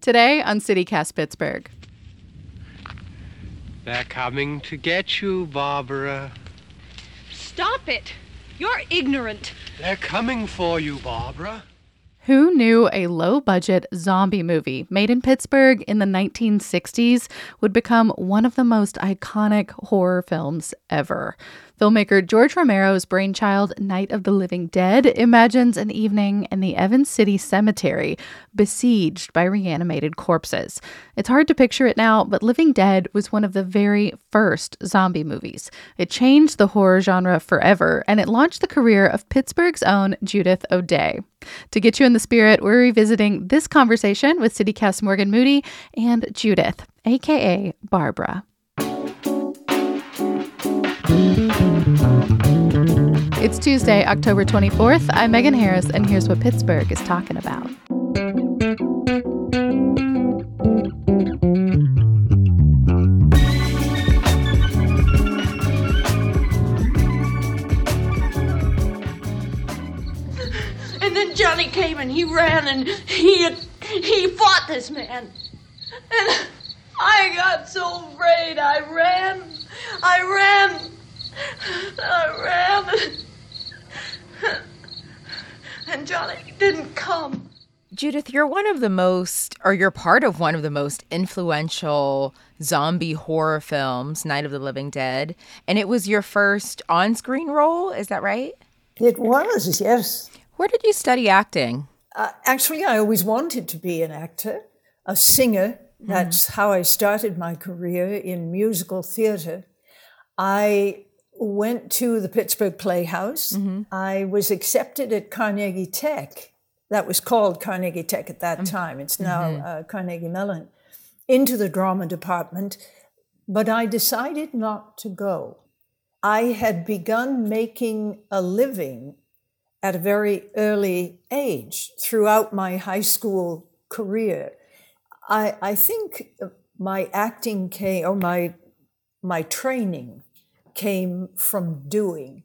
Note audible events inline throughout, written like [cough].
Today on CityCast Pittsburgh. They're coming to get you, Barbara. Stop it! You're ignorant. They're coming for you, Barbara. Who knew a low budget zombie movie made in Pittsburgh in the 1960s would become one of the most iconic horror films ever? Filmmaker George Romero's brainchild, Night of the Living Dead, imagines an evening in the Evans City Cemetery besieged by reanimated corpses. It's hard to picture it now, but Living Dead was one of the very first zombie movies. It changed the horror genre forever, and it launched the career of Pittsburgh's own Judith O'Dea. To get you in the spirit, we're revisiting this conversation with CityCast Morgan Moody and Judith, aka Barbara. It's Tuesday, October 24th. I'm Megan Harris, and here's what Pittsburgh is talking about. And then Johnny came and he ran and he he fought this man. And I got so afraid. I ran. I ran. I ran. And Johnny didn't come. Judith, you're one of the most, or you're part of one of the most influential zombie horror films, Night of the Living Dead. And it was your first on screen role, is that right? It was, yes. Where did you study acting? Uh, actually, I always wanted to be an actor, a singer. That's how I started my career in musical theater. I went to the Pittsburgh Playhouse. Mm-hmm. I was accepted at Carnegie Tech. That was called Carnegie Tech at that mm-hmm. time. It's now mm-hmm. uh, Carnegie Mellon, into the drama department. But I decided not to go. I had begun making a living at a very early age throughout my high school career. I, I think my acting came, or my, my training came from doing.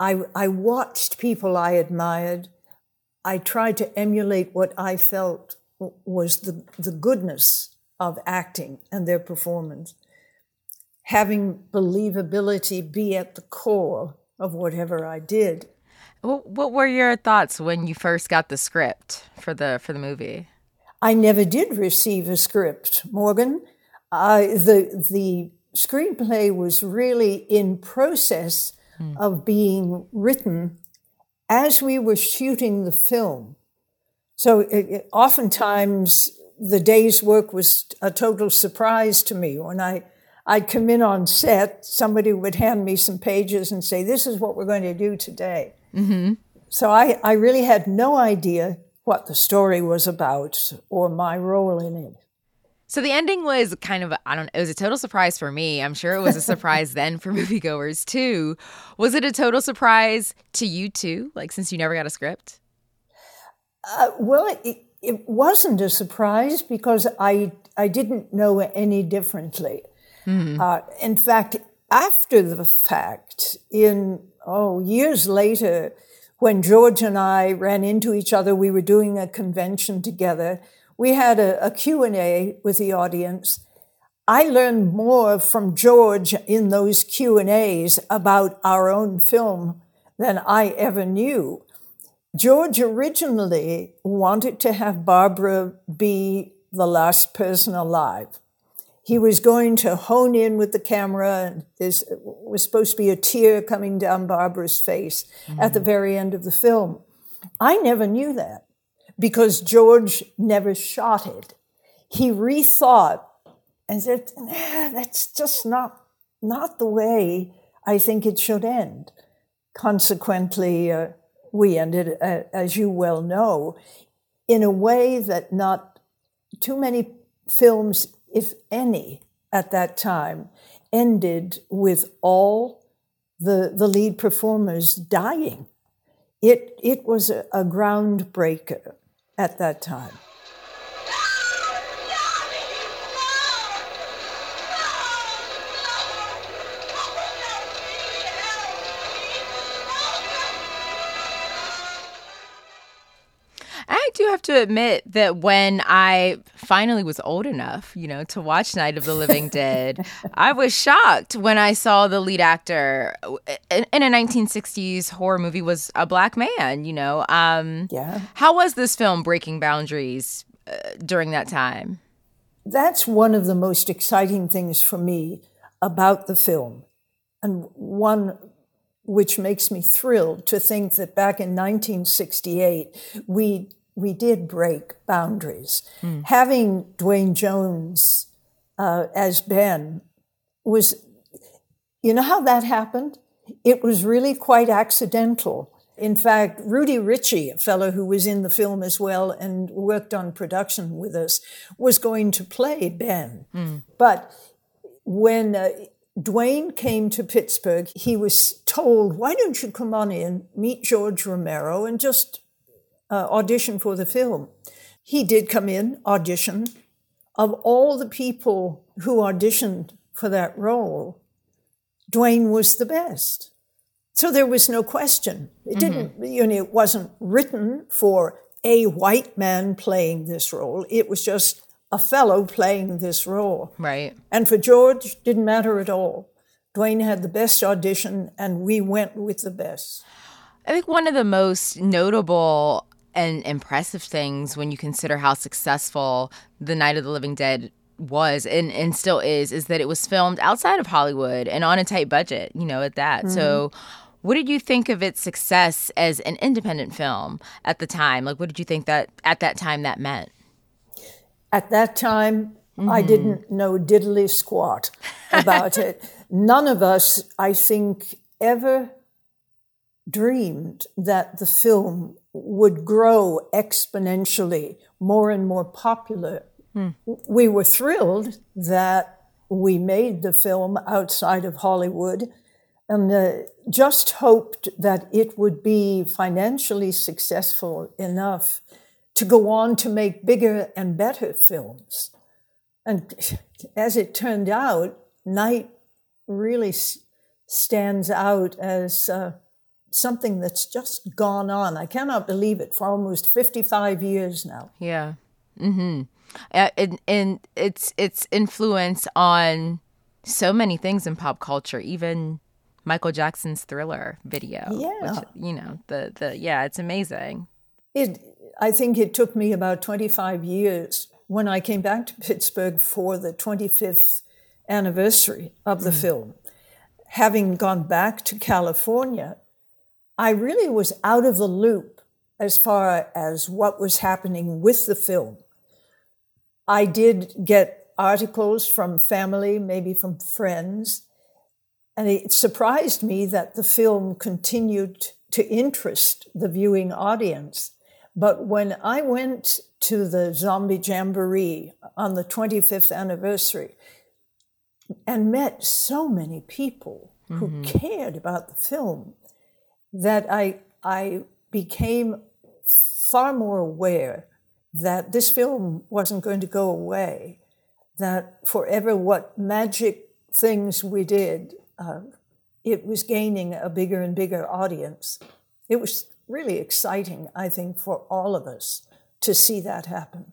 I, I watched people I admired. I tried to emulate what I felt was the, the goodness of acting and their performance. Having believability be at the core of whatever I did. What, what were your thoughts when you first got the script for the for the movie? I never did receive a script, Morgan. I, the the screenplay was really in process hmm. of being written as we were shooting the film. So it, it- oftentimes the day's work was a total surprise to me. When I I'd come in on set, somebody would hand me some pages and say, "This is what we're going to do today." Mm-hmm. So I, I really had no idea what the story was about or my role in it. So the ending was kind of I don't know, it was a total surprise for me. I'm sure it was a [laughs] surprise then for moviegoers too. Was it a total surprise to you too? Like since you never got a script? Uh, well, it, it wasn't a surprise because I I didn't know any differently. Uh, in fact, after the fact, in oh years later, when George and I ran into each other, we were doing a convention together. We had a, a Q&A with the audience. I learned more from George in those Q&As about our own film than I ever knew. George originally wanted to have Barbara be the last person alive. He was going to hone in with the camera, and there was supposed to be a tear coming down Barbara's face at the mm. very end of the film. I never knew that because George never shot it. He rethought and said, "Nah, that's just not, not the way I think it should end. Consequently, uh, we ended, uh, as you well know, in a way that not too many films, if any, at that time ended with all the, the lead performers dying. It, it was a, a groundbreaker at that time. Do have to admit that when I finally was old enough, you know, to watch Night of the Living [laughs] Dead, I was shocked when I saw the lead actor in, in, a 1960s horror movie was a black man, you know. Um, yeah. How was this film breaking boundaries uh, during that time? That's one of the most exciting things for me about the film. And one which makes me thrilled to think that back in 1968, we, we did break boundaries. Mm. Having Duane Jones uh, as Ben was, you know how that happened? It was really quite accidental. In fact, Rudy Ricci, a fellow who was in the film as well and worked on production with us, was going to play Ben. Mm. But when uh, Duane came to Pittsburgh. He was told, why don't you come on in, meet George Romero, and just uh, audition for the film? He did come in, audition. Of all the people who auditioned for that role, Duane was the best. So there was no question. It didn't, mm-hmm. you know, it wasn't written for a white man playing this role. It was just a fellow playing this role. Right. And for George, didn't matter at all. Duane had the best audition, and we went with the best. I think one of the most notable and impressive things when you consider how successful The Night of the Living Dead was and, and still is is that it was filmed outside of Hollywood and on a tight budget, you know, at that. Mm-hmm. So what did you think of its success as an independent film at the time? Like what did you think that at that time that meant? At that time, mm-hmm. I didn't know diddly squat about it. [laughs] None of us, I think, ever dreamed that the film would grow exponentially, more and more popular. Mm. We were thrilled that we made the film outside of Hollywood and uh, just hoped that it would be financially successful enough to go on to make bigger and better films. And [laughs] as it turned out, Night really s- stands out as uh, something that's just gone on. I cannot believe it for almost 55 years now. Yeah. Mm-hmm. Uh, and, and its its influence on so many things in pop culture, even Michael Jackson's Thriller video. Yeah. Which, you know, the the yeah, it's amazing. It I think it took me about 25 years when I came back to Pittsburgh for the 25th anniversary of the mm. film. Having gone back to California, I really was out of the loop as far as what was happening with the film. I did get articles from family, maybe from friends, and it surprised me that the film continued to interest the viewing audience. But when I went to the Zombie Jamboree on the 25th anniversary and met so many people mm-hmm. who cared about the film, that I, I became far more aware that this film wasn't going to go away, that forever what magic things we did, uh, it was gaining a bigger and bigger audience. It was really exciting, I think, for all of us to see that happen.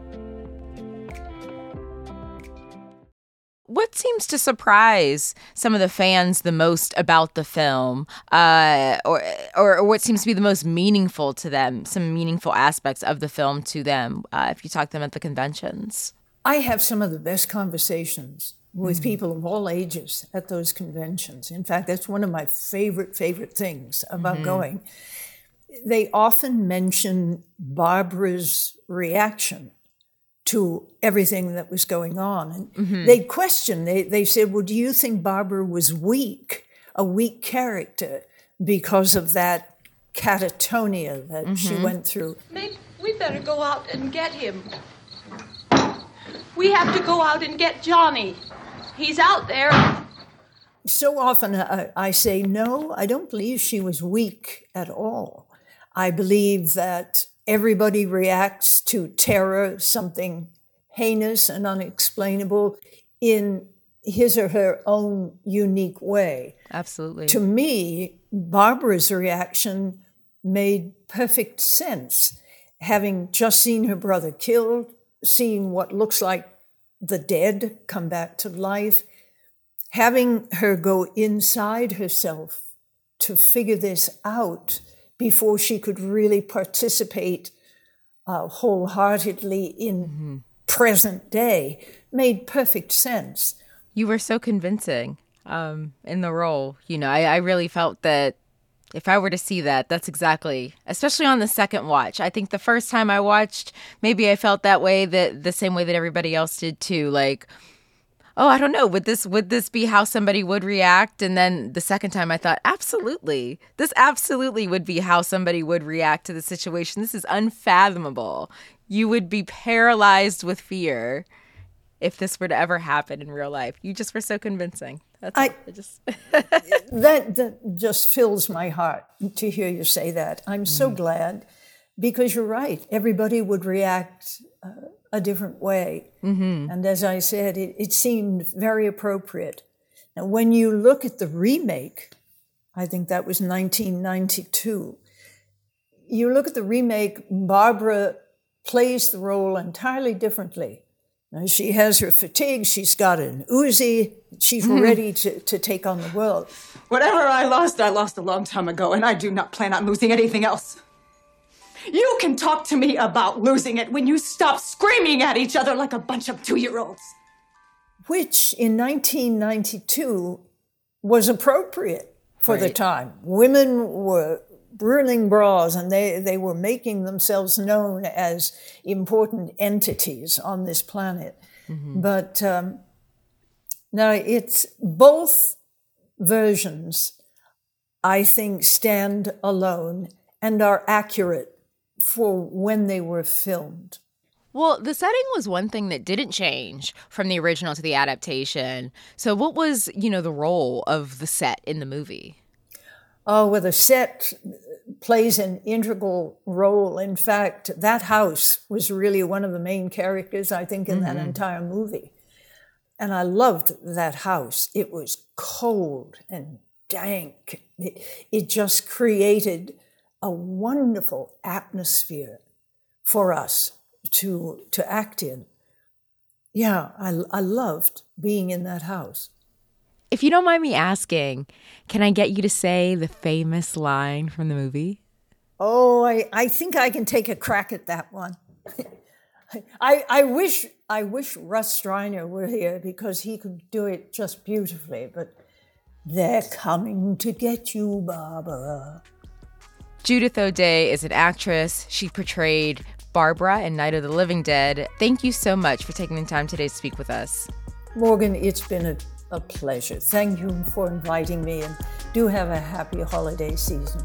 what seems to surprise some of the fans the most about the film, uh, or, or what seems to be the most meaningful to them, some meaningful aspects of the film to them, uh, if you talk to them at the conventions? I have some of the best conversations with mm-hmm. people of all ages at those conventions. In fact, that's one of my favorite, favorite things about mm-hmm. going. They often mention Barbara's reaction to everything that was going on. And mm-hmm. they questioned, they, they said, Well, do you think Barbara was weak, a weak character, because of that catatonia that mm-hmm. she went through? Maybe we better go out and get him. We have to go out and get Johnny. He's out there. So often I, I say, No, I don't believe she was weak at all. I believe that everybody reacts to terror, something heinous and unexplainable, in his or her own unique way. Absolutely. To me, Barbara's reaction made perfect sense. Having just seen her brother killed, seeing what looks like the dead come back to life, having her go inside herself to figure this out before she could really participate uh, wholeheartedly in mm-hmm. present day made perfect sense. You were so convincing um, in the role. You know, I, I really felt that if I were to see that, that's exactly, especially on the second watch. I think the first time I watched, maybe I felt that way, that the same way that everybody else did too. Like, oh, I don't know, would this would this be how somebody would react? And then the second time I thought, absolutely. This absolutely would be how somebody would react to the situation. This is unfathomable. You would be paralyzed with fear if this were to ever happen in real life. You just were so convincing. That's I, I just [laughs] that, that just fills my heart to hear you say that. I'm so mm. glad because you're right. Everybody would react uh, a different way. Mm-hmm. And as I said, it, it seemed very appropriate. Now, when you look at the remake, I think that was 1992, you look at the remake, Barbara plays the role entirely differently. Now, she has her fatigue, she's got an Uzi, she's mm-hmm. ready to, to take on the world. Whatever I lost, I lost a long time ago, and I do not plan on losing anything else. You can talk to me about losing it when you stop screaming at each other like a bunch of two year olds. Which in 1992 was appropriate for right. the time. Women were ruling bras and they, they were making themselves known as important entities on this planet. Mm-hmm. But um, now it's both versions, I think, stand alone and are accurate for when they were filmed. Well, the setting was one thing that didn't change from the original to the adaptation. So, what was, you know, the role of the set in the movie? Oh, well, the set plays an integral role. In fact, that house was really one of the main characters, I think, in mm-hmm. that entire movie. And I loved that house. It was cold and dank. It, it just created a wonderful atmosphere for us to to act in. Yeah, I, I loved being in that house. If you don't mind me asking, can I get you to say the famous line from the movie? Oh, I, I think I can take a crack at that one. [laughs] I, I wish I wish Russ Streiner were here because he could do it just beautifully, but they're coming to get you, Barbara. Judith O'Dea is an actress. She portrayed Barbara in Night of the Living Dead. Thank you so much for taking the time today to speak with us. Morgan, it's been a, a pleasure. Thank you for inviting me and do have a happy holiday season.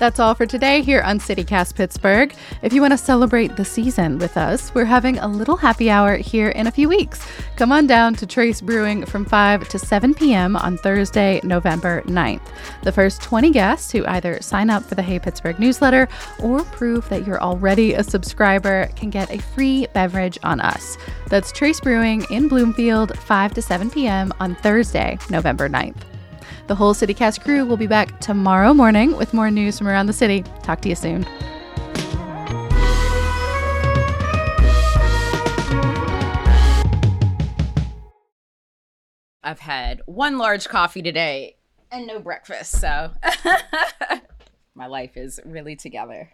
That's all for today here on CityCast Pittsburgh. If you want to celebrate the season with us, we're having a little happy hour here in a few weeks. Come on down to Trace Brewing from 5 to 7 p.m. on Thursday, November 9th. The first 20 guests who either sign up for the Hey Pittsburgh newsletter or prove that you're already a subscriber can get a free beverage on us. That's Trace Brewing in Bloomfield, 5 to 7 p.m. on Thursday, November 9th. The whole CityCast crew will be back tomorrow morning with more news from around the city. Talk to you soon. I've had one large coffee today and no breakfast, so [laughs] my life is really together.